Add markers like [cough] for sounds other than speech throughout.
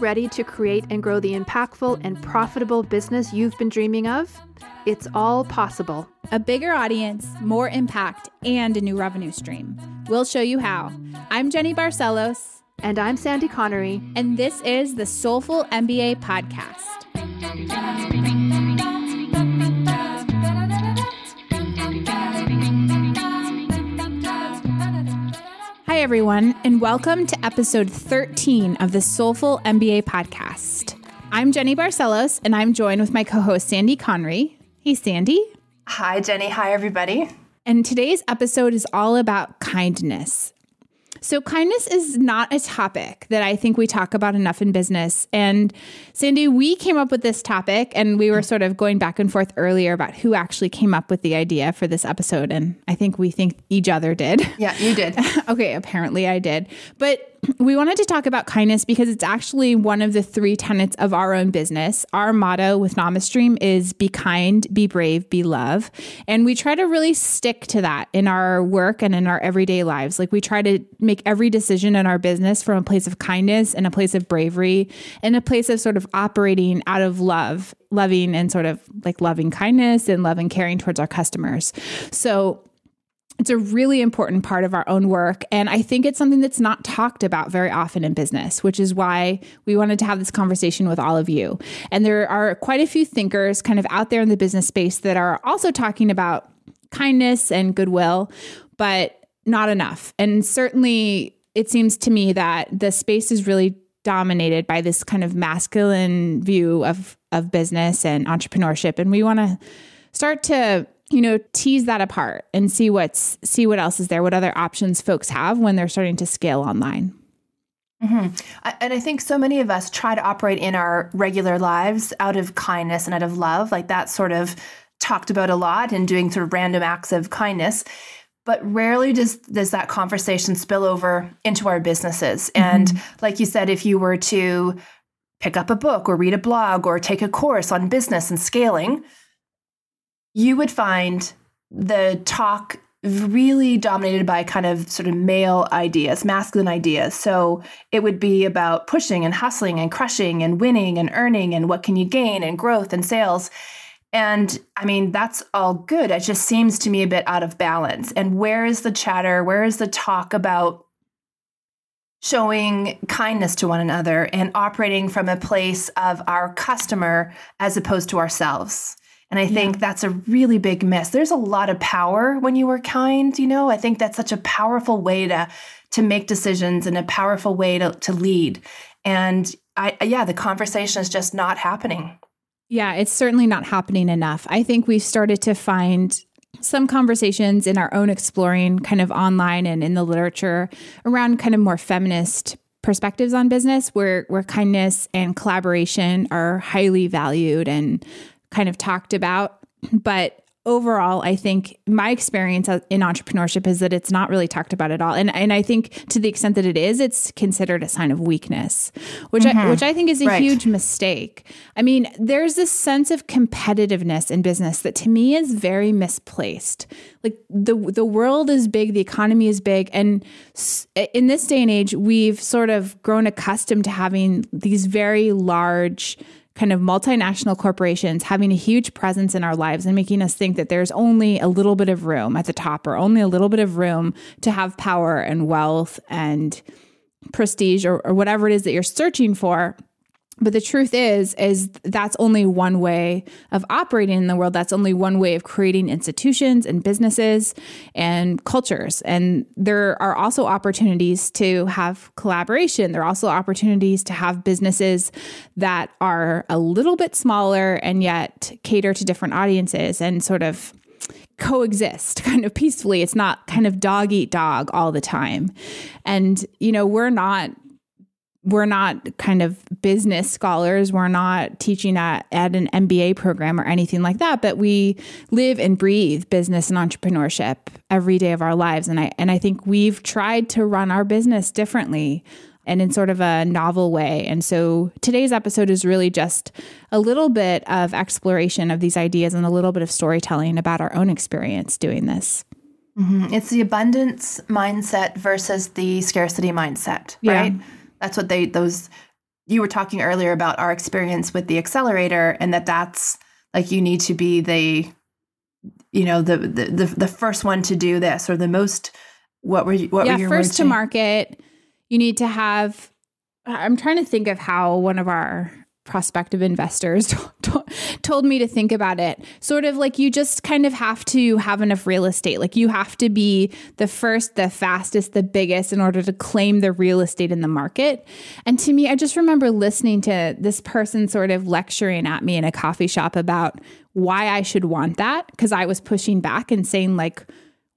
ready to create and grow the impactful and profitable business you've been dreaming of? It's all possible. A bigger audience, more impact, and a new revenue stream. We'll show you how. I'm Jenny Barcelos. And I'm Sandy Connery. And this is the Soulful MBA Podcast. Hi, everyone, and welcome to episode 13 of the Soulful MBA podcast. I'm Jenny Barcelos, and I'm joined with my co host, Sandy Connery. Hey, Sandy. Hi, Jenny. Hi, everybody. And today's episode is all about kindness. So, kindness is not a topic that I think we talk about enough in business. And Sandy, we came up with this topic and we were sort of going back and forth earlier about who actually came up with the idea for this episode. And I think we think each other did. Yeah, you did. [laughs] okay, apparently I did. But we wanted to talk about kindness because it's actually one of the three tenets of our own business. Our motto with NamaStream is be kind, be brave, be love. And we try to really stick to that in our work and in our everyday lives. Like we try to make every decision in our business from a place of kindness and a place of bravery and a place of sort of operating out of love, loving and sort of like loving kindness and loving caring towards our customers. So it's a really important part of our own work. And I think it's something that's not talked about very often in business, which is why we wanted to have this conversation with all of you. And there are quite a few thinkers kind of out there in the business space that are also talking about kindness and goodwill, but not enough. And certainly it seems to me that the space is really dominated by this kind of masculine view of of business and entrepreneurship and we want to start to you know tease that apart and see what's see what else is there what other options folks have when they're starting to scale online mm-hmm. and i think so many of us try to operate in our regular lives out of kindness and out of love like that sort of talked about a lot and doing sort of random acts of kindness but rarely does does that conversation spill over into our businesses mm-hmm. and like you said if you were to pick up a book or read a blog or take a course on business and scaling you would find the talk really dominated by kind of sort of male ideas, masculine ideas. So it would be about pushing and hustling and crushing and winning and earning and what can you gain and growth and sales. And I mean, that's all good. It just seems to me a bit out of balance. And where is the chatter? Where is the talk about showing kindness to one another and operating from a place of our customer as opposed to ourselves? And I think yeah. that's a really big miss. There's a lot of power when you are kind, you know? I think that's such a powerful way to to make decisions and a powerful way to to lead. And I yeah, the conversation is just not happening. Yeah, it's certainly not happening enough. I think we've started to find some conversations in our own exploring kind of online and in the literature around kind of more feminist perspectives on business where where kindness and collaboration are highly valued and kind of talked about. But overall, I think my experience in entrepreneurship is that it's not really talked about at all. And and I think to the extent that it is, it's considered a sign of weakness, which mm-hmm. I, which I think is a right. huge mistake. I mean, there's this sense of competitiveness in business that to me is very misplaced. Like the the world is big, the economy is big, and in this day and age, we've sort of grown accustomed to having these very large kind of multinational corporations having a huge presence in our lives and making us think that there's only a little bit of room at the top or only a little bit of room to have power and wealth and prestige or, or whatever it is that you're searching for but the truth is is that's only one way of operating in the world that's only one way of creating institutions and businesses and cultures and there are also opportunities to have collaboration there are also opportunities to have businesses that are a little bit smaller and yet cater to different audiences and sort of coexist [laughs] kind of peacefully. It's not kind of dog eat dog all the time. And, you know, we're not we're not kind of business scholars. We're not teaching at, at an MBA program or anything like that, but we live and breathe business and entrepreneurship every day of our lives. And I and I think we've tried to run our business differently and in sort of a novel way. And so today's episode is really just a little bit of exploration of these ideas and a little bit of storytelling about our own experience doing this. Mm-hmm. It's the abundance mindset versus the scarcity mindset, right? That's what they those you were talking earlier about our experience with the accelerator and that that's like you need to be the you know the the the, the first one to do this or the most what were you what yeah were your first to market. You need to have i'm trying to think of how one of our prospective investors [laughs] to- told me to think about it. Sort of like you just kind of have to have enough real estate. Like you have to be the first the fastest the biggest in order to claim the real estate in the market. And to me i just remember listening to this person sort of lecturing at me in a coffee shop about why i should want that because i was pushing back and saying like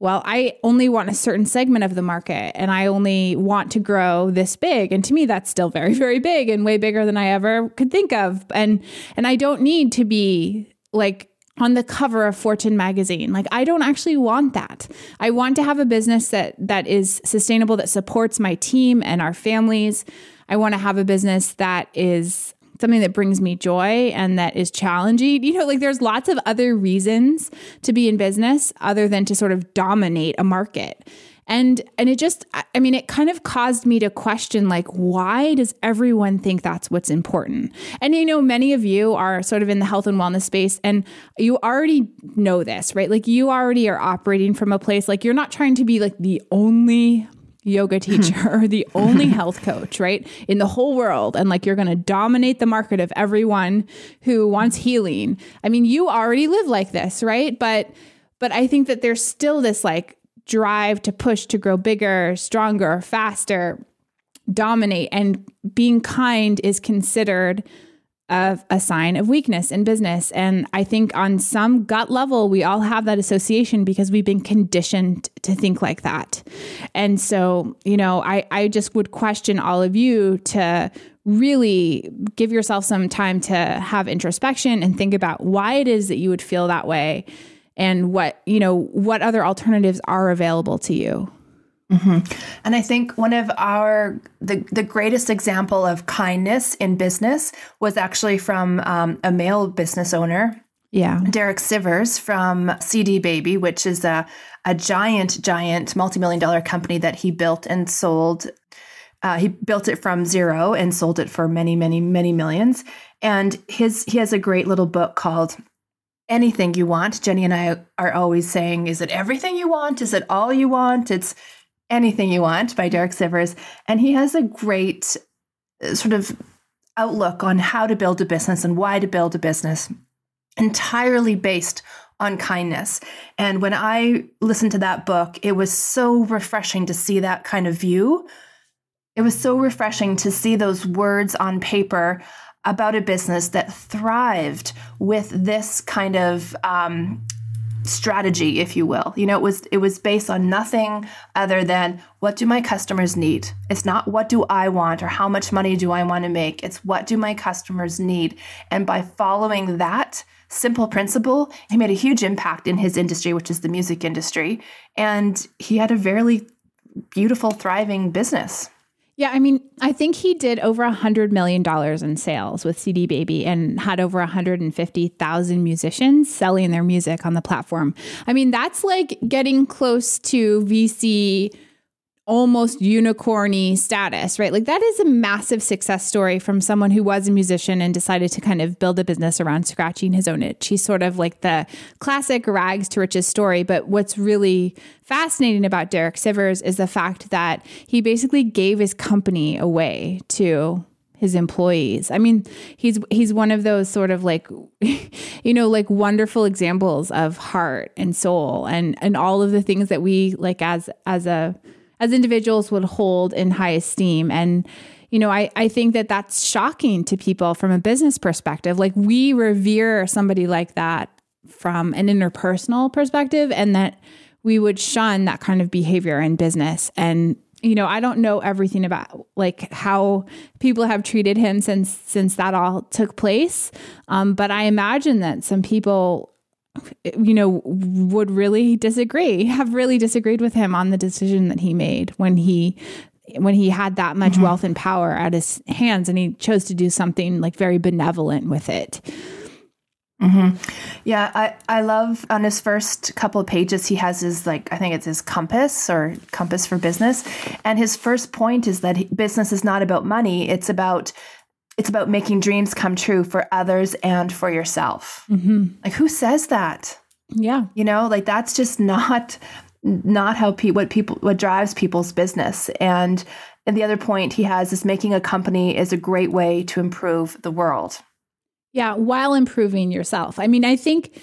well, I only want a certain segment of the market and I only want to grow this big. And to me, that's still very, [laughs] very big and way bigger than I ever could think of. And and I don't need to be like on the cover of Fortune magazine. Like I don't actually want that. I want to have a business that that is sustainable, that supports my team and our families. I want to have a business that is something that brings me joy and that is challenging. You know, like there's lots of other reasons to be in business other than to sort of dominate a market. And and it just I mean it kind of caused me to question like why does everyone think that's what's important? And you know many of you are sort of in the health and wellness space and you already know this, right? Like you already are operating from a place like you're not trying to be like the only yoga [laughs] teacher [laughs] or the only health coach, right? In the whole world. And like you're going to dominate the market of everyone who wants healing. I mean, you already live like this, right? But but I think that there's still this like drive to push to grow bigger, stronger, faster, dominate and being kind is considered of a sign of weakness in business. And I think on some gut level, we all have that association because we've been conditioned to think like that. And so, you know, I, I just would question all of you to really give yourself some time to have introspection and think about why it is that you would feel that way and what, you know, what other alternatives are available to you. Mm-hmm. And I think one of our the the greatest example of kindness in business was actually from um, a male business owner, Yeah. Derek Sivers from CD Baby, which is a a giant, giant multi million dollar company that he built and sold. Uh, he built it from zero and sold it for many, many, many millions. And his he has a great little book called anything you want. Jenny and I are always saying, is it everything you want? Is it all you want? It's anything you want by Derek Sivers. And he has a great uh, sort of outlook on how to build a business and why to build a business, entirely based on kindness. And when I listened to that book, it was so refreshing to see that kind of view. It was so refreshing to see those words on paper about a business that thrived with this kind of um, strategy, if you will. You know, it was it was based on nothing other than what do my customers need. It's not what do I want or how much money do I want to make. It's what do my customers need. And by following that simple principle, he made a huge impact in his industry, which is the music industry, and he had a very beautiful, thriving business. Yeah, I mean, I think he did over a hundred million dollars in sales with CD Baby and had over 150,000 musicians selling their music on the platform. I mean, that's like getting close to VC almost unicorny status, right? Like that is a massive success story from someone who was a musician and decided to kind of build a business around scratching his own itch. He's sort of like the classic rags to riches story. But what's really fascinating about Derek Sivers is the fact that he basically gave his company away to his employees. I mean, he's he's one of those sort of like [laughs] you know, like wonderful examples of heart and soul and and all of the things that we like as as a as individuals would hold in high esteem. And you know I, I think that that's shocking to people from a business perspective. Like we revere somebody like that from an interpersonal perspective and that we would shun that kind of behavior in business. And you know i don't know everything about like how people have treated him since since that all took place. Um, but i imagine that some people you know, would really disagree, have really disagreed with him on the decision that he made when he when he had that much mm-hmm. wealth and power at his hands and he chose to do something like very benevolent with it. Mm-hmm. Yeah, I, I love on his first couple of pages, he has his, like, I think it's his compass or compass for business. And his first point is that business is not about money, it's about it's about making dreams come true for others and for yourself. Mm-hmm. Like who says that? Yeah. You know, like that's just not not how pe- what people what drives people's business. And and the other point he has is making a company is a great way to improve the world. Yeah, while improving yourself. I mean, I think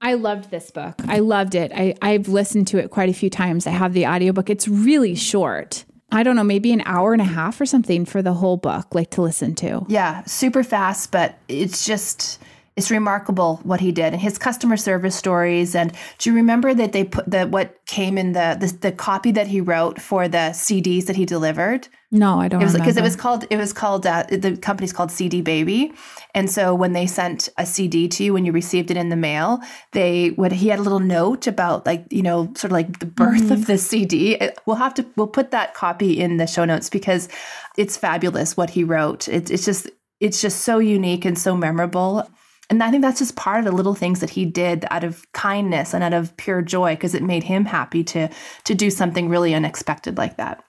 I loved this book. I loved it. I, I've listened to it quite a few times. I have the audiobook. It's really short. I don't know, maybe an hour and a half or something for the whole book, like to listen to. Yeah, super fast, but it's just it's remarkable what he did and his customer service stories. And do you remember that they put the what came in the the, the copy that he wrote for the CDs that he delivered? No, I don't. It because it was called it was called uh, the company's called CD Baby, and so when they sent a CD to you when you received it in the mail, they would he had a little note about like you know sort of like the birth Mm-hmm. of the CD. It- We'll have to we'll put that copy in the show notes because it's fabulous what he wrote. It's it's just it's just so unique and so memorable. And I think that's just part of the little things that he did out of kindness and out of pure joy because it made him happy to to do something really unexpected like that.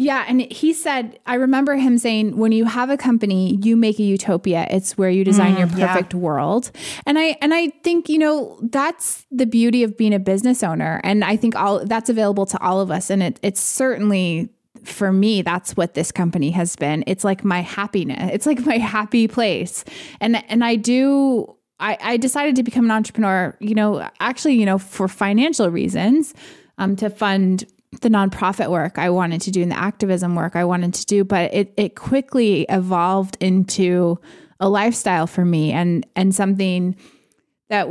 Yeah, and he said, I remember him saying, when you have a company, you make a utopia. It's where you design your mm, yeah. perfect world. And I and I think, you know, that's the beauty of being a business owner. And I think all that's available to all of us. And it it's certainly for me, that's what this company has been. It's like my happiness. It's like my happy place. And and I do I, I decided to become an entrepreneur, you know, actually, you know, for financial reasons, um, to fund the nonprofit work I wanted to do and the activism work I wanted to do, but it it quickly evolved into a lifestyle for me and and something that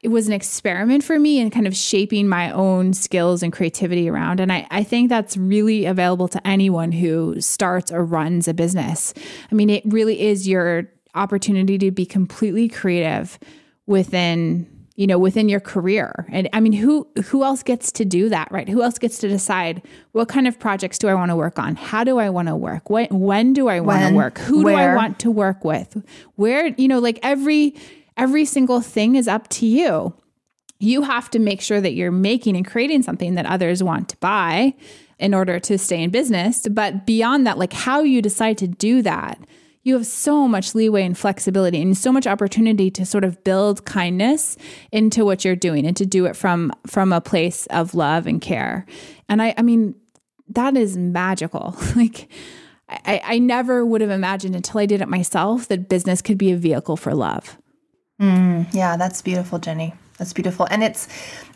it was an experiment for me and kind of shaping my own skills and creativity around. And I, I think that's really available to anyone who starts or runs a business. I mean, it really is your opportunity to be completely creative within you know within your career. And i mean who who else gets to do that right? Who else gets to decide what kind of projects do i want to work on? How do i want to work? When when do i want to work? Who do i want to work with? Where you know like every every single thing is up to you. You have to make sure that you're making and creating something that others want to buy in order to stay in business. But beyond that like how you decide to do that you have so much leeway and flexibility and so much opportunity to sort of build kindness into what you're doing and to do it from from a place of love and care. And i i mean that is magical. [laughs] Like I, I never would have imagined until I did it myself that business could be a vehicle for love. Yeah, that's beautiful, Jenny. That's beautiful. And it's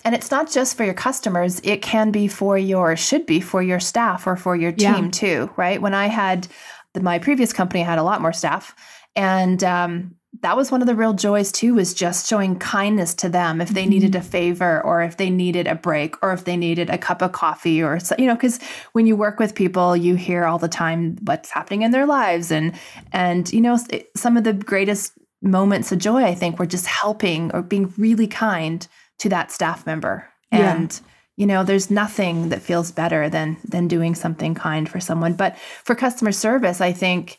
and it's not just for your customers, it can be for your should be for your staff or for your Yeah. team too, right? When I had the, my previous company I had a lot more staff and um that was one of the real joys too was just showing kindness to them if they needed a favor or if they needed a break or if they needed a cup of coffee or so- you know cuz when you work with people you hear all the time what's happening in their lives and and you know some of the greatest moments of joy i think were just helping or being really kind to that staff member Yeah. and you know there's nothing that feels better than than doing something kind for someone but for customer service i think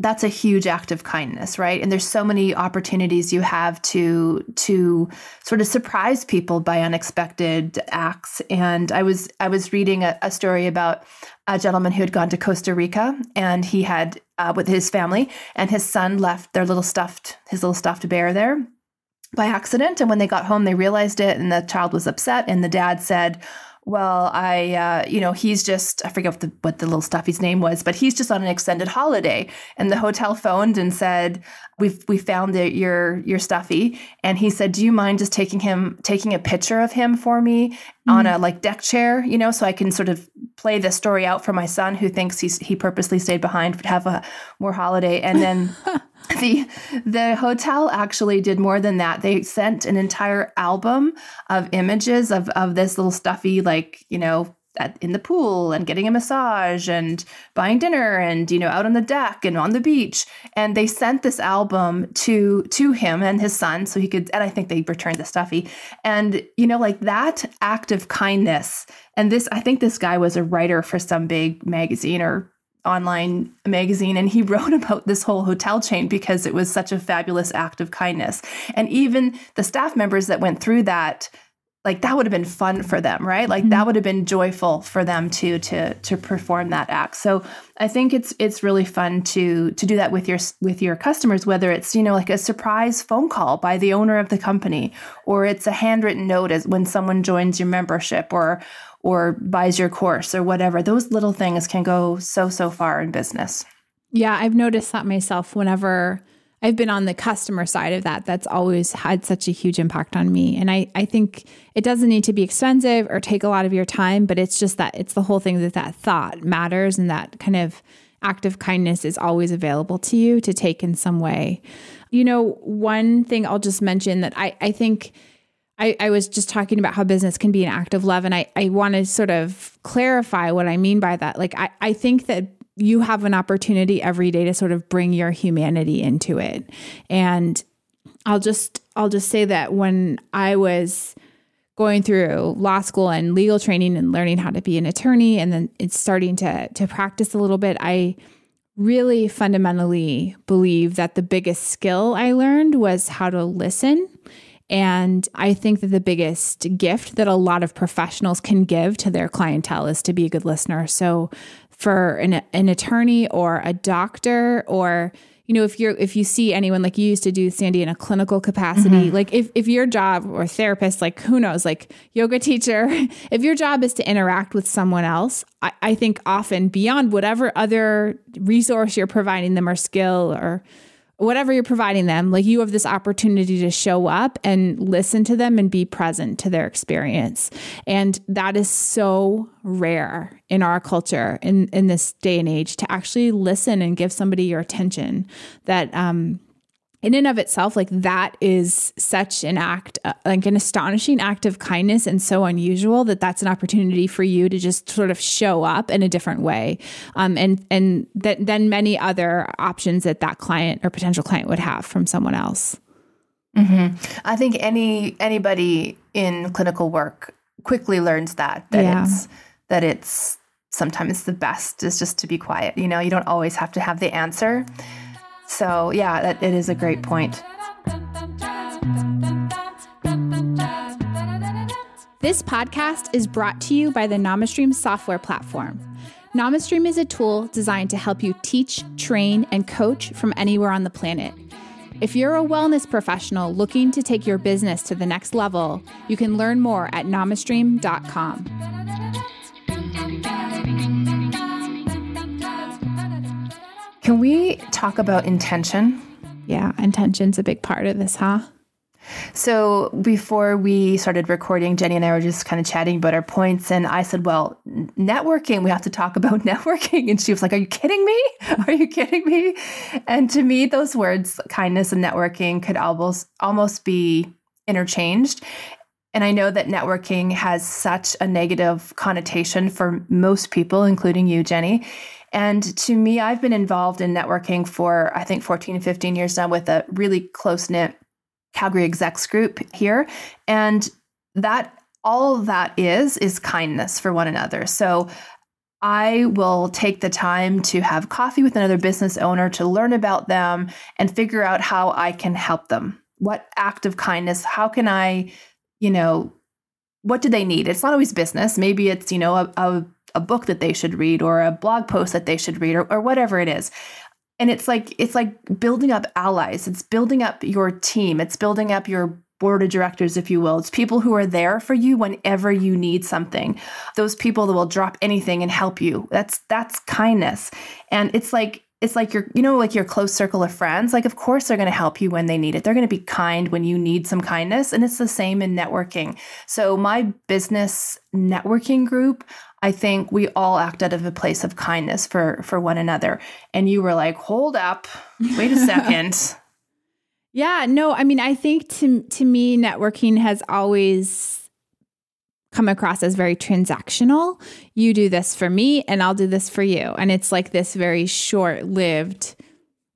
that's a huge act of kindness right? And there's so many opportunities you have to to sort of surprise people by unexpected acts. And i was i was reading a, a story about a gentleman who had gone to costa rica and he had uh, with his family and his son left their little stuffed his little stuffed bear there by accident. And when they got home they realized it and the child was upset. And the dad said well i uh, you know he's just i forget what the, what the little stuffy's name was but he's just on an extended holiday. And the hotel phoned and said we've we found your your stuffy. And he said do you mind just taking him taking a picture of him for me on a like deck chair you know so i can sort of play the story out for my son who thinks he's he purposely stayed behind to have a more holiday? And then [laughs] the the hotel actually did more than that. They sent an entire album of images of of this little stuffy, like you know, at, in the pool and getting a massage and buying dinner and you know out on the deck and on the beach. And they sent this album to to him and his son so he could. And I think they returned the stuffy. And you know, like that act of kindness. And this, I think this guy was a writer for some big magazine or online magazine and he [laughs] wrote about this whole hotel chain because it was such a fabulous act of kindness. And even the staff members that went through that like that would have been fun for them right? Like mm-hmm. that would have been joyful for them too to to perform that act. So i think it's it's really fun to to do that with your with your customers whether it's you know like a surprise phone call by the owner of the company or it's a handwritten note as when someone joins your membership or or buys your course or whatever those little things can go so so far in business yeah i've noticed that myself whenever I've been on the customer side of that. That's always had such a huge impact on me. And I, I think it doesn't need to be expensive or take a lot of your time, but it's just that it's the whole thing that that thought matters and that kind of act of kindness is always available to you to take in some way. You know, one thing I'll just mention that I, I think I, I was just talking about how business can be an act of love. And I, I want to sort of clarify what I mean by that. Like, I, I think that you have an opportunity every day to sort of bring your humanity into it. And I'll just I'll just say that when I was going through law school and legal training and learning how to be an attorney and then it's starting to to practice a little bit, I really fundamentally believe that the biggest skill I learned was how to listen. And I think that the biggest gift that a lot of professionals can give to their clientele is to be a good listener. So for an, an attorney or a doctor or you know if you're if you see anyone like you used to do sandy in a clinical capacity mm-hmm. like if, if your job or therapist like who knows like yoga teacher [laughs] if your job is to interact with someone else I, I think often beyond whatever other resource you're providing them or skill or whatever you're providing them, like you have this opportunity to show up and listen to them and be present to their experience. And that is so rare in our culture in, in this day and age to actually listen and give somebody your attention that um, in and of itself, like that is such an act, uh, like an astonishing act of kindness and so unusual that that's an opportunity for you to just sort of show up in a different way. Um, and, and that then many other options that that client or potential client would have from someone else. Mm-hmm. I think any, anybody in clinical work quickly learns that, that yeah. it's, that it's sometimes the best is just to be quiet. You know, you don't always have to have the answer. So, yeah, that, it is a great point. This podcast is brought to you by the NamaStream software platform. NamaStream is a tool designed to help you teach, train, and coach from anywhere on the planet. If you're a wellness professional looking to take your business to the next level, you can learn more at namastream.com. Can we talk about intention? Yeah, intention's a big part of this, huh? So before we started recording, Jenny and I were just kind of chatting about our points, and I said, "Well, networking. We have to talk about [laughs] networking." And she was like, "Are you kidding me? [laughs] Are you kidding me?" And to me, those words, kindness and networking, could almost almost be interchanged. And I know that networking has such a negative connotation for most people, including you, Jenny. And to me, I've been involved in networking for, I think, 14, 15 years now with a really close knit Calgary execs group here. And that all that is, is kindness for one another. So I will take the time to have coffee with another business owner to learn about them and figure out how I can help them. What act of kindness, how can I, you know, what do they need? It's not always business. Maybe it's, you know, a, a a book that they should read or a blog post that they should read or, or whatever it is. And it's like it's like building up allies. It's building up your team. It's building up your board of directors if you will. It's people who are there for you whenever you need something. Those people that will drop anything and help you. That's that's kindness. And it's like it's like your you know like your close circle of friends like of course they're going to help you when they need it. They're going to be kind when you need some kindness and it's the same in networking. So my business networking group I think we all act out of a place of kindness for for one another. And you were like, "Hold up. Wait a [laughs] second. yeah, no, I mean, I think to to me networking has always come across as very transactional. You do this for me and I'll do this for you. And it's like this very short-lived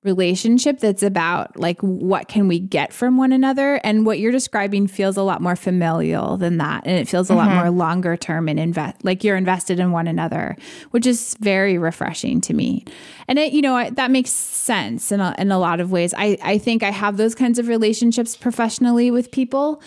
relationship that's about like what can we get from one another? And what you're describing feels a lot more familial than that. And it feels a mm-hmm. lot more longer term and invest like you're invested in one another which is very refreshing to me. And it you know that makes sense in a, in a lot of ways. I i think i have those kinds of relationships professionally with people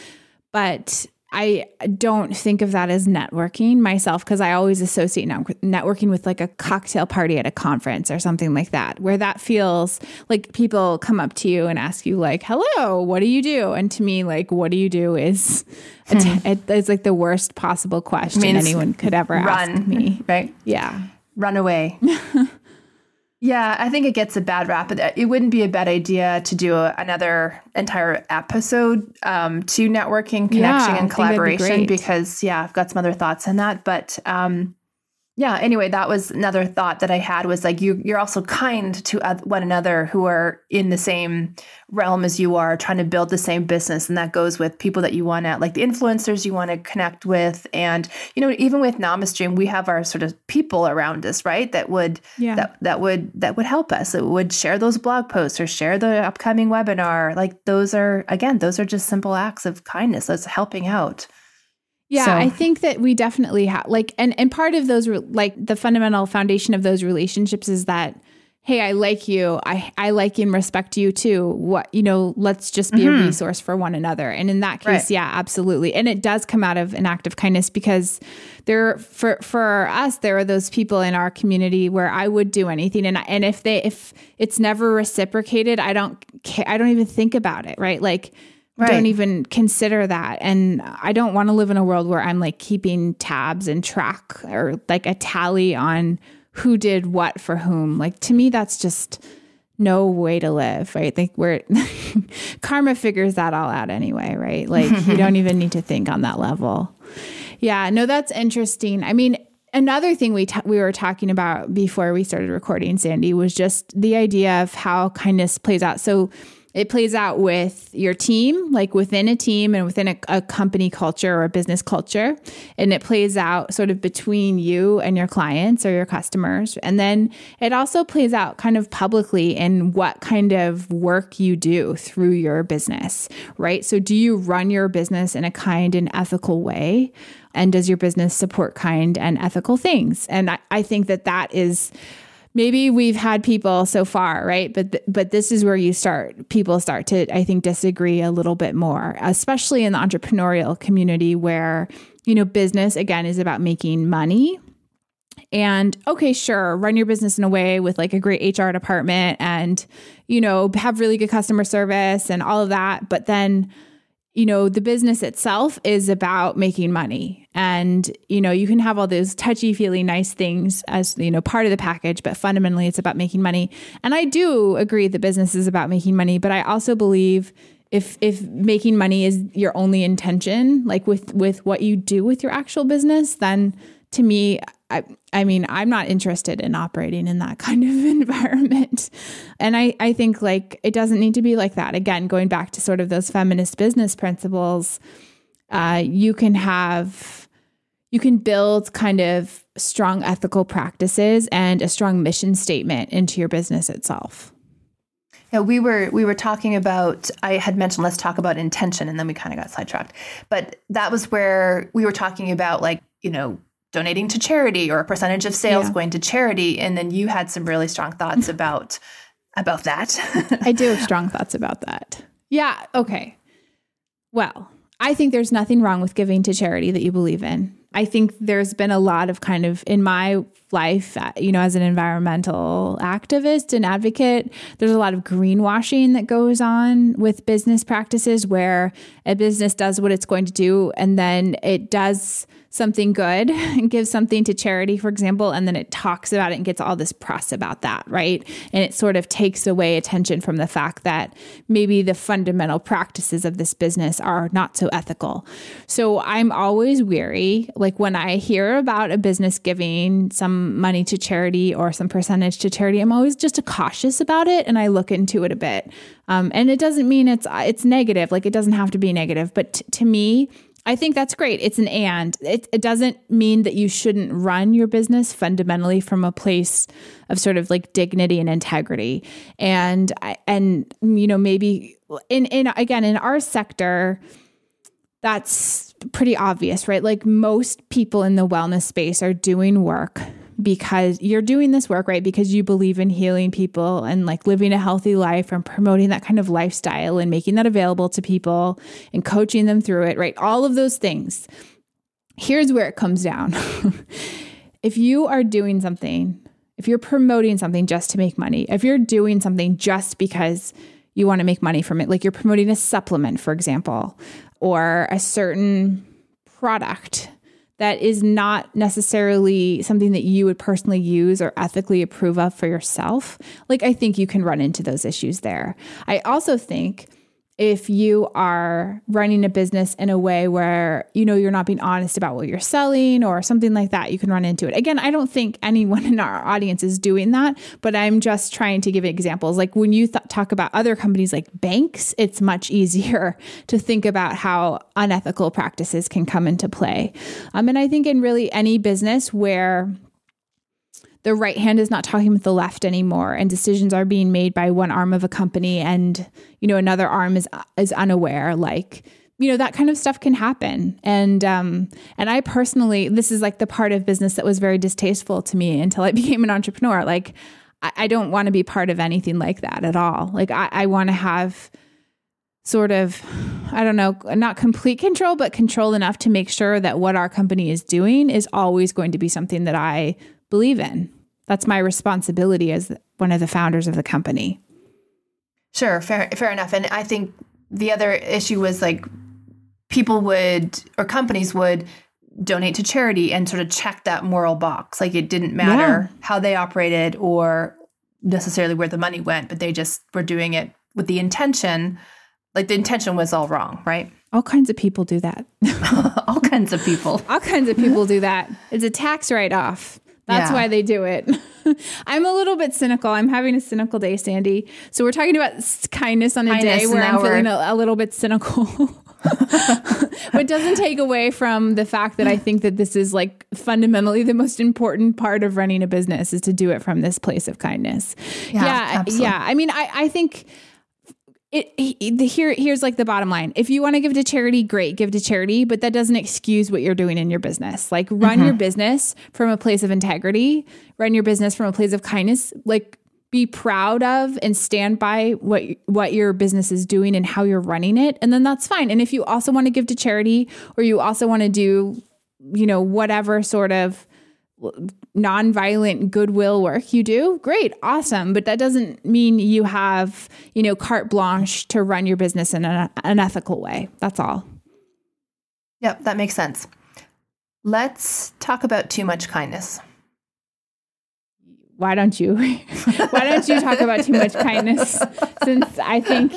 but I don't think of that as networking myself because I always associate networking with like a cocktail party at a conference or something like that, where that feels like people come up to you and ask you like, "Hello, what do you do?" And to me, like, "What do you do?" is hmm. it's like the worst possible question anyone could ever run, ask me. Right? Yeah, run away. [laughs] Yeah, I think it gets a bad rap. It wouldn't be a bad idea to do a, another entire episode um, to networking, connection, yeah, and collaboration be because, yeah, I've got some other thoughts on that. But um, yeah anyway that was another thought that i had was like you you're also kind to one another who are in the same realm as you are trying to build the same business and that goes with people that you want to like the influencers you want to connect with and you know even with namastream we have our sort of people around us right that would yeah. that that would that would help us it would share those blog posts or share the upcoming webinar like those are again those are just simple acts of kindness that's helping out yeah, so. I think that we definitely have like and and part of those like the fundamental foundation of those relationships is that hey, I like you. I I like and respect you too. What, you know, let's just be mm-hmm. a resource for one another. And in that case, right. yeah, absolutely. And it does come out of an act of kindness because there for for us there are those people in our community where I would do anything and and if they if it's never reciprocated, I don't care, I don't even think about it, right? Like Right. don't even consider that. And I don't want to live in a world where I'm like keeping tabs and track or like a tally on who did what for whom. Like to me, that's just no way to live, right? Think we're [laughs] karma figures that all out anyway, right? Like you [laughs] don't even need to think on that level. Yeah, no, that's interesting. I mean, another thing we ta- we were talking about before we started recording, Sandy, was just the idea of how kindness plays out. So it plays out with your team, like within a team and within a, a, company culture or a business culture. And it plays out sort of between you and your clients or your customers. And then it also plays out kind of publicly in what kind of work you do through your business, right? So, do you run your business in a kind and ethical way? And does your business support kind and ethical things? And I, I think that that is maybe we've had people so far, right? But th- but this is where you start people start to I think disagree a little bit more, especially in the entrepreneurial community where, you know, business again is about making money. And okay, sure, run your business in a way with like a great HR department and you know, have really good customer service and all of that, but then you know, the business itself is about making money. And, you know, you can have all those touchy feely nice things as, you know, part of the package, but fundamentally it's about making money. And I do agree that business is about making money, but I also believe if if making money is your only intention, like with with what you do with your actual business, then to me, I, I mean, I'm not interested in operating in that [laughs] kind of environment. And I, I think like it doesn't need to be like that. Again, going back to sort of those feminist business principles, uh, you can have, you can build kind of strong ethical practices and a strong mission statement into your business itself. Yeah, we were we were talking about. I had mentioned let's talk about intention, and then we kind of got sidetracked. But that was where we were talking about like you know donating to charity or a percentage of sales yeah. going to charity. And then you had some really strong thoughts [laughs] about about that. I do have [laughs] strong thoughts about that. Yeah okay. Well i think there's nothing wrong with giving to charity that you believe in. I think there's been a lot of kind of in my life uh, you know as an environmental activist and advocate there's a lot of greenwashing that goes on with business practices where a business does what it's going to do and then it does something good [laughs] and gives something to charity, for example, and then it talks about it and gets all this press about that, right? And it sort of takes away attention from the fact that maybe the fundamental practices of this business are not so ethical. So I'm always weary, like when I hear about a business giving some money to charity or some percentage to charity, I'm always just cautious about it and I look into it a bit. Um, and it doesn't mean it's it's negative, like it doesn't have to be negative, but t- to me, I think that's great. It's an and. It, it doesn't mean that you shouldn't run your business fundamentally from a place of sort of like dignity and integrity. And and you know maybe in in again in our sector that's pretty obvious, right? Like most people in the wellness space are doing work because you're doing this work, right? Because you believe in healing people and like living a healthy life and promoting that kind of lifestyle and making that available to people and coaching them through it, right? All of those things. Here's where it comes down. [laughs] if you are doing something, if you're promoting something just to make money, if you're doing something just because you want to make money from it, like you're promoting a supplement, for example, or a certain product that is not necessarily something that you would personally use or ethically approve of for yourself, like I think you can run into those issues there. I also think if you are running a business in a way where you know you're not being honest about what you're selling or something like that you can run into it. Again i don't think anyone [laughs] in our audience is doing that but i'm just trying to give examples. Like when you th- talk about other companies like banks it's much [laughs] easier to think about how unethical practices can come into play. Um, and i think in really any business where the right hand is not talking with the left anymore and decisions are being made by one arm of a company and you know another arm is is unaware like you know that kind of stuff can happen. And um and i personally this is like the part of business that was very distasteful to me until i [laughs] became an entrepreneur. Like i, I don't want to be part of anything like that at all. Like i, I want to have sort of i don't know not complete control but control enough to make sure that what our company is doing is always going to be something that i believe in that's my responsibility as one of the founders of the company. Sure, fair fair enough. And I think the other issue was like people would or companies would donate to charity and sort of check that moral box. Like it didn't matter yeah. how they operated or necessarily where the money went, but they just were doing it with the intention like the intention was all wrong, right? All kinds of people do that. [laughs] all kinds of people. All kinds of people do that. It's a tax write off. That's yeah. why they do it. [laughs] I'm a little bit cynical. I'm having a cynical day, Sandy. So we're talking about kindness on a kindness day where I'm feeling a, a, little bit cynical. [laughs] but doesn't take away from the fact that I think that this is like fundamentally the most important part of running a business is to do it from this place of kindness. Yeah, yeah. yeah. I mean, I, I think it, it, the, here here's like the bottom line. If you want to give to charity great give to charity but that doesn't excuse what you're doing in your business. Like run mm-hmm. your business from a place of integrity run your business from a place of kindness like be proud of and stand by what what your business is doing and how you're running it and then that's fine. And if you also want to give to charity or you also want to do you know whatever sort of nonviolent goodwill work you do, great, awesome. But that doesn't mean you have, you know, carte blanche to run your business in an, an ethical way. That's all. Yep, that makes sense. Let's talk about too much kindness. Why don't you? [laughs] Why don't you talk about too much kindness? Since I think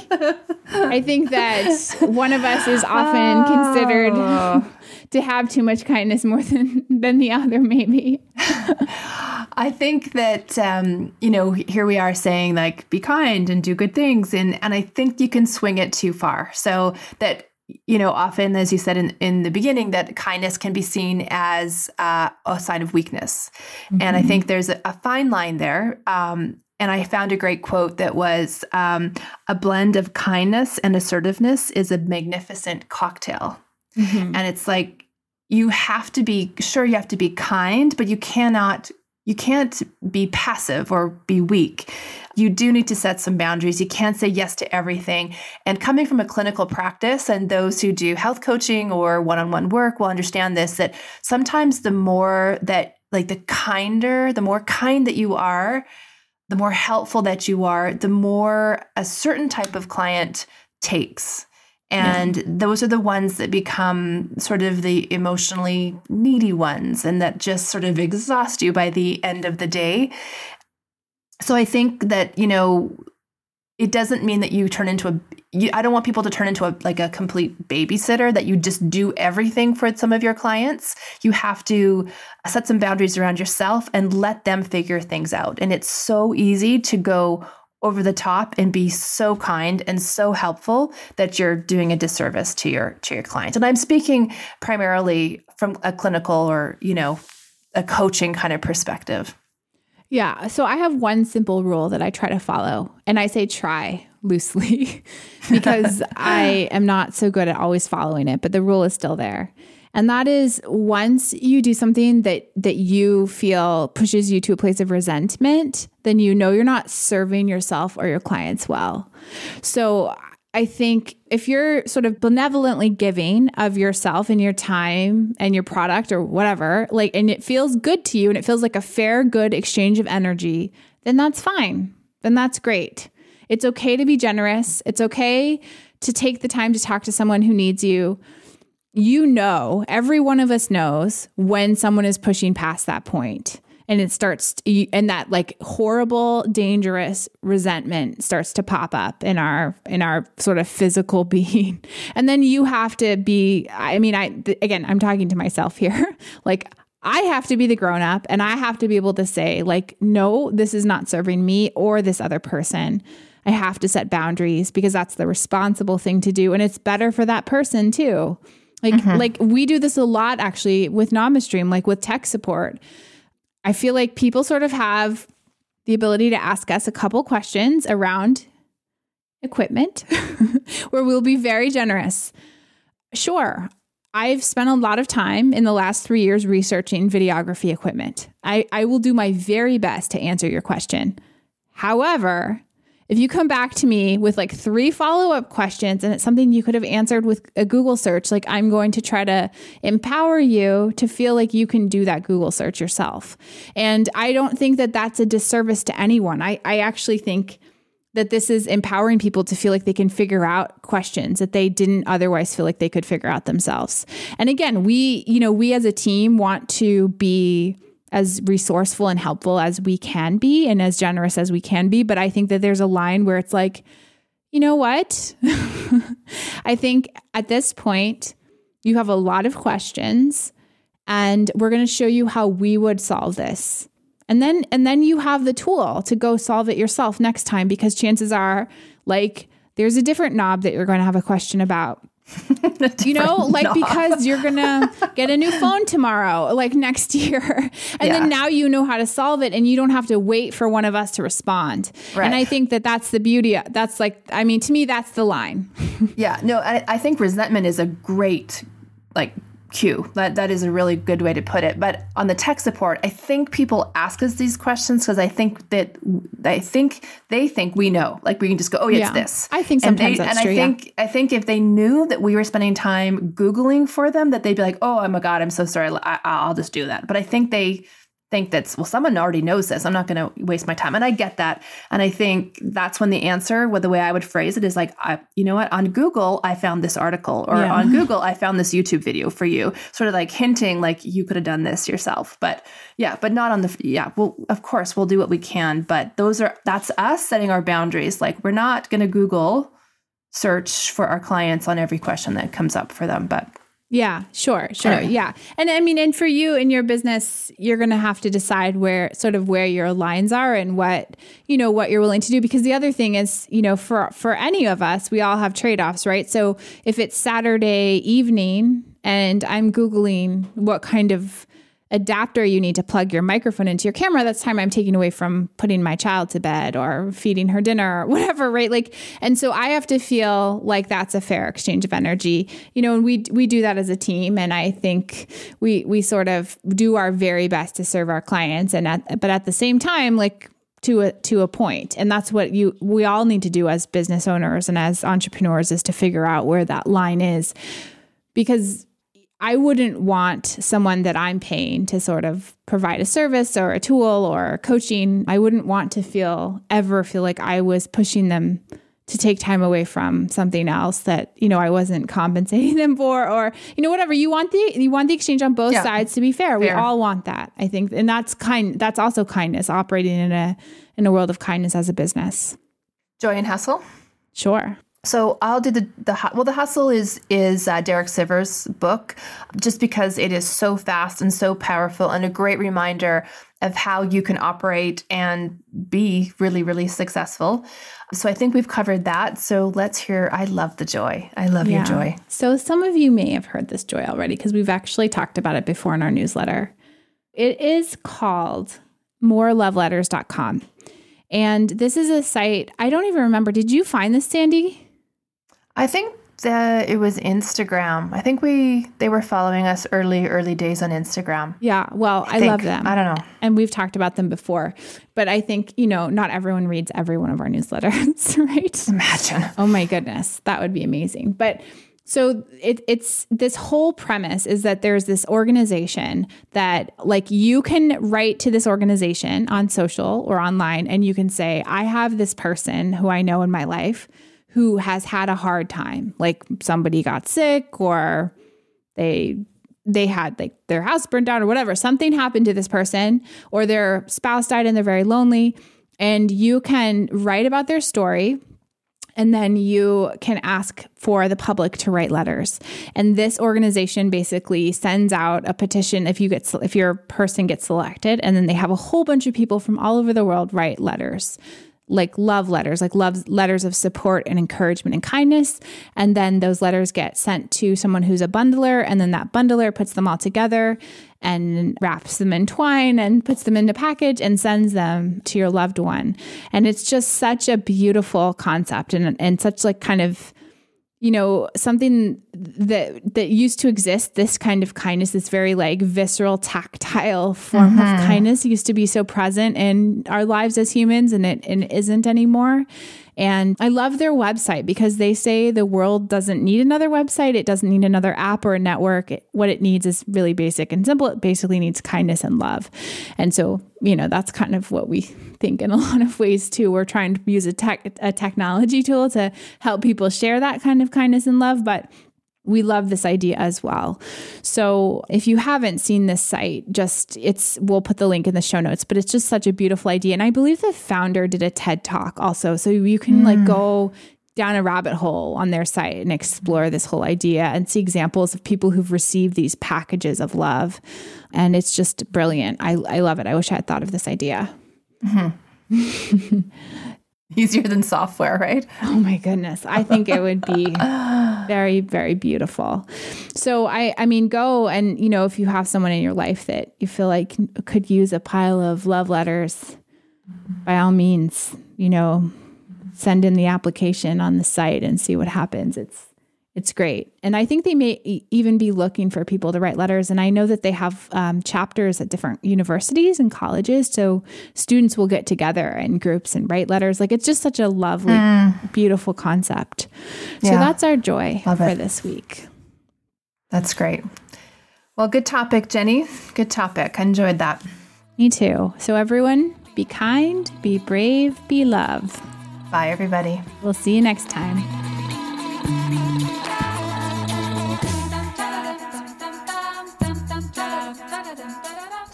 I think that one of us is often considered oh [laughs] to have too much kindness more than than the other maybe [laughs] i think that um, you know here we are saying like be kind and do good things and and i think you can swing it too far so that you know often as you said in, in the beginning that kindness can be seen as uh, a sign of weakness mm-hmm. and i think there's a, a fine line there um, and I found a great quote that was um, a blend of kindness and assertiveness is a magnificent cocktail. Mm-hmm. And it's like you have to be sure you have to be kind, but you cannot you can't be passive or be weak. You do need to set some boundaries. You can't say yes to everything. And coming from a clinical practice, and those who do health coaching or one on one work will understand this that sometimes the more that, like, the kinder, the more kind that you are, the more helpful that you are, the more a certain type of client takes. And yeah. those are the ones that become sort of the emotionally needy ones and that just sort of exhaust you by the end of the day. So I think that, you know, it doesn't mean that you turn into a you, I don't want people to turn into a like a complete babysitter that you just do everything for some of your clients. You have to set some boundaries around yourself and let them figure things out. And it's so easy to go over the top and be so kind and so helpful that you're doing a disservice to your to your client. And I'm speaking primarily from a clinical or, you know, a coaching kind of perspective. Yeah. So I have one simple rule that I try to follow, and I say try loosely [laughs] because [laughs] I am not so good at always following it, but the rule is still there. And that is once you do something that that you feel pushes you to a place of resentment, then you know you're not serving yourself or your clients well. So I think if you're sort of benevolently giving of yourself and your time and your product or whatever, like, and it feels good to you and it feels like a fair, good exchange of energy, then that's fine. Then that's great. It's okay to be generous. It's okay to take the time to talk to someone who needs you. You know, every one of us knows when someone is pushing past that point and it starts and that like horrible dangerous resentment starts to pop up in our in our sort of physical [laughs] being and then you have to be i mean i again i'm talking to myself here [laughs] like I have to be the grown up and I have to be able to say, like, no, this is not serving me or this other person. I have to set boundaries because that's the responsible thing to do. And it's better for that person too. Like, mm-hmm. like we do this a lot actually with NamaStream, like with tech support. I feel like people sort of have the ability to ask us a couple questions around equipment [laughs] where we'll be very generous. Sure, I've spent a lot of time in the last three years researching videography equipment. I, I will do my very best to answer your question. However, if you come back to me with like three follow up questions and it's something you could have answered with a Google search, like I'm going to try to empower you to feel like you can do that Google search yourself. And I don't think that that's a disservice to anyone. I, I actually think that this is empowering people to feel like they can figure out questions that they didn't otherwise feel like they could figure out themselves. And again, we, you know, we as a team want to be as resourceful and helpful as we can be and as generous as we can be. But I think that there's a line where it's like, you know what? [laughs] I think at this point, you have a lot of questions, and we're going to show you how we would solve this. And then and then you have the tool to go solve it yourself next time because chances are like there's a different knob that you're going to have a question about [laughs] you know, like knob. because you're gonna [laughs] get a new phone tomorrow, like next [laughs] year. And yeah. then now you know how to solve it and you don't have to wait for one of us to respond. Right. And I think that that's the beauty. That's like, I mean, to me, that's the line. yeah. No, I, I think resentment is a great, like, cue. That that is a really good way to put it. But on the tech support, I think people ask us these questions because I think that I think they think we know. Like we can just go, oh yeah, yeah. it's this. I think sometimes and, they, and true, I think yeah. I think if they knew that we were spending time googling for them, that they'd be like, oh, oh my god, I'm so sorry. I, I'll just do that. But I think they think that's well someone already knows this. I'm not going to waste my time. And i get that. And i think that's when the answer with the way i would phrase it is like I, you know what? On google i found this article or yeah. on [laughs] google i found this youtube video for you sort of like hinting like you could have done this yourself. But yeah but not on the yeah well of course we'll do what we can. But those are that's us setting our boundaries. Like we're not going to google search for our clients on every question that comes up for them. But yeah, sure, sure. Anyway. Yeah. And I mean, and for you in your business, you're going to have to decide where sort of where your lines are and what, you know, what you're willing to do because the other thing is, you know, for for any of us, we all have trade-offs, right? So, if it's Saturday evening and I'm googling what kind of adapter you need to plug your microphone into your camera. That's time i'm taking away from putting my child to bed or feeding her dinner or [laughs] whatever right? Like and so i have to feel like that's a fair exchange of energy. You know and we we do that as a team and i think we we sort of do our very best to serve our clients and at but at the same time like to a to a point. And that's what you we all need to do as business owners and as entrepreneurs is to figure out where that line is. Because I wouldn't want someone that I'm paying to sort of provide a service or a tool or coaching. I wouldn't want to feel ever feel like I was pushing them to take time away from something else that you know I wasn't compensating [laughs] them for or you know whatever you want the you want the exchange on both yeah. sides to be fair. fair. We all want that. I think and that's kind that's also kindness operating in a in a world of kindness as a business. Joy and hustle? Sure. So I'll do the the well. The hustle is is uh, Derek Sivers' book, just because it is so fast and so powerful, and a great reminder of how you can operate and be really really successful. So I think we've covered that. So let's hear. I love the joy. I love yeah. your joy. So some of you may have heard this joy already because we've actually talked about it before in our newsletter. It is called moreloveletters.com. And this is a site, I don't even remember. Did you find this, Sandy? I think The, it was Instagram. I think we they were following us early early days on Instagram. Yeah, well, I, I love them. I don't know. And we've talked about them before. But I think, you know, not everyone reads every one of our newsletters, [laughs] right? Imagine. Oh my goodness, that would be amazing. But so it, it's this whole premise is that there's this organization that like you can write to this organization on social or online and you can say, I have this person who I know in my life who has had a hard time. Like somebody got sick or they they had like their house burned down or whatever. Something happened to this person or their spouse died and they're very lonely. And you can write about their story and then you can ask for the public to write letters and this organization basically sends out a petition if you get if your person gets selected and then they have a whole bunch of people from all over the world write letters like love letters, like love letters of support and encouragement and kindness. And then those letters get sent to someone who's a bundler, and then that bundler puts them all together and wraps them in twine and puts them in a package and sends them to your loved one. And it's just such a beautiful concept and, and such like kind of you know something that that used to exist this kind of kindness this very like visceral tactile form mm-hmm. of kindness used to be so present in our lives as humans and it and it isn't anymore and I love their website because they say the world doesn't need another website. It doesn't need another app or a network. It, what it needs is really basic and simple. It basically needs kindness and love. And so, you know, that's kind of what we think in a [laughs] lot of ways too. We're trying to use a tech, a technology tool to help people share that kind of kindness and love, but we love this idea as well. So if you haven't seen this site, just it's we'll put the link in the show notes, but it's just such a beautiful idea. And I believe the founder did a TED talk also. So you can mm. like go down a rabbit hole on their site and explore this whole idea and see examples of people who've received these packages of love. And it's just brilliant. I, I love it. I wish I had thought of this idea. Mm-hmm. [laughs] Easier than software, right? Oh my goodness. I think it would be very, very beautiful. So I I mean go and you know, if you have someone in your life that you feel like could use a pile of love letters, by all means, you know, send in the application on the site and see what happens. It's it's great. And I think they may e- even be looking for people to write letters. And I know that they have um, chapters at different universities and colleges. So students will get together in groups and write letters. Like it's just such a lovely, mm. beautiful concept. So yeah. that's our joy Love for it. this week. That's great. Well, good topic, Jenny. Good topic. I enjoyed that. Me too. So, everyone, be kind, be brave, be love. Bye, everybody. We'll see you next time.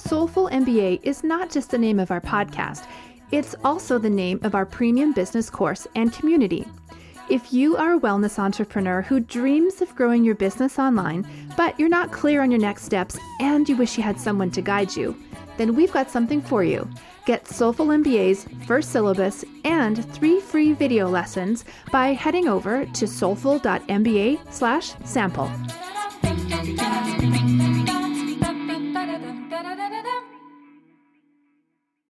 Soulful MBA is not just the name of our podcast, it's also the name of our premium business course and community. If you are a wellness entrepreneur who dreams of growing your business online, but you're not clear on your next steps and you wish you had someone to guide you, then we've got something for you. Get Soulful MBA's first syllabus and three free video lessons by heading over to soulful.mba/sample.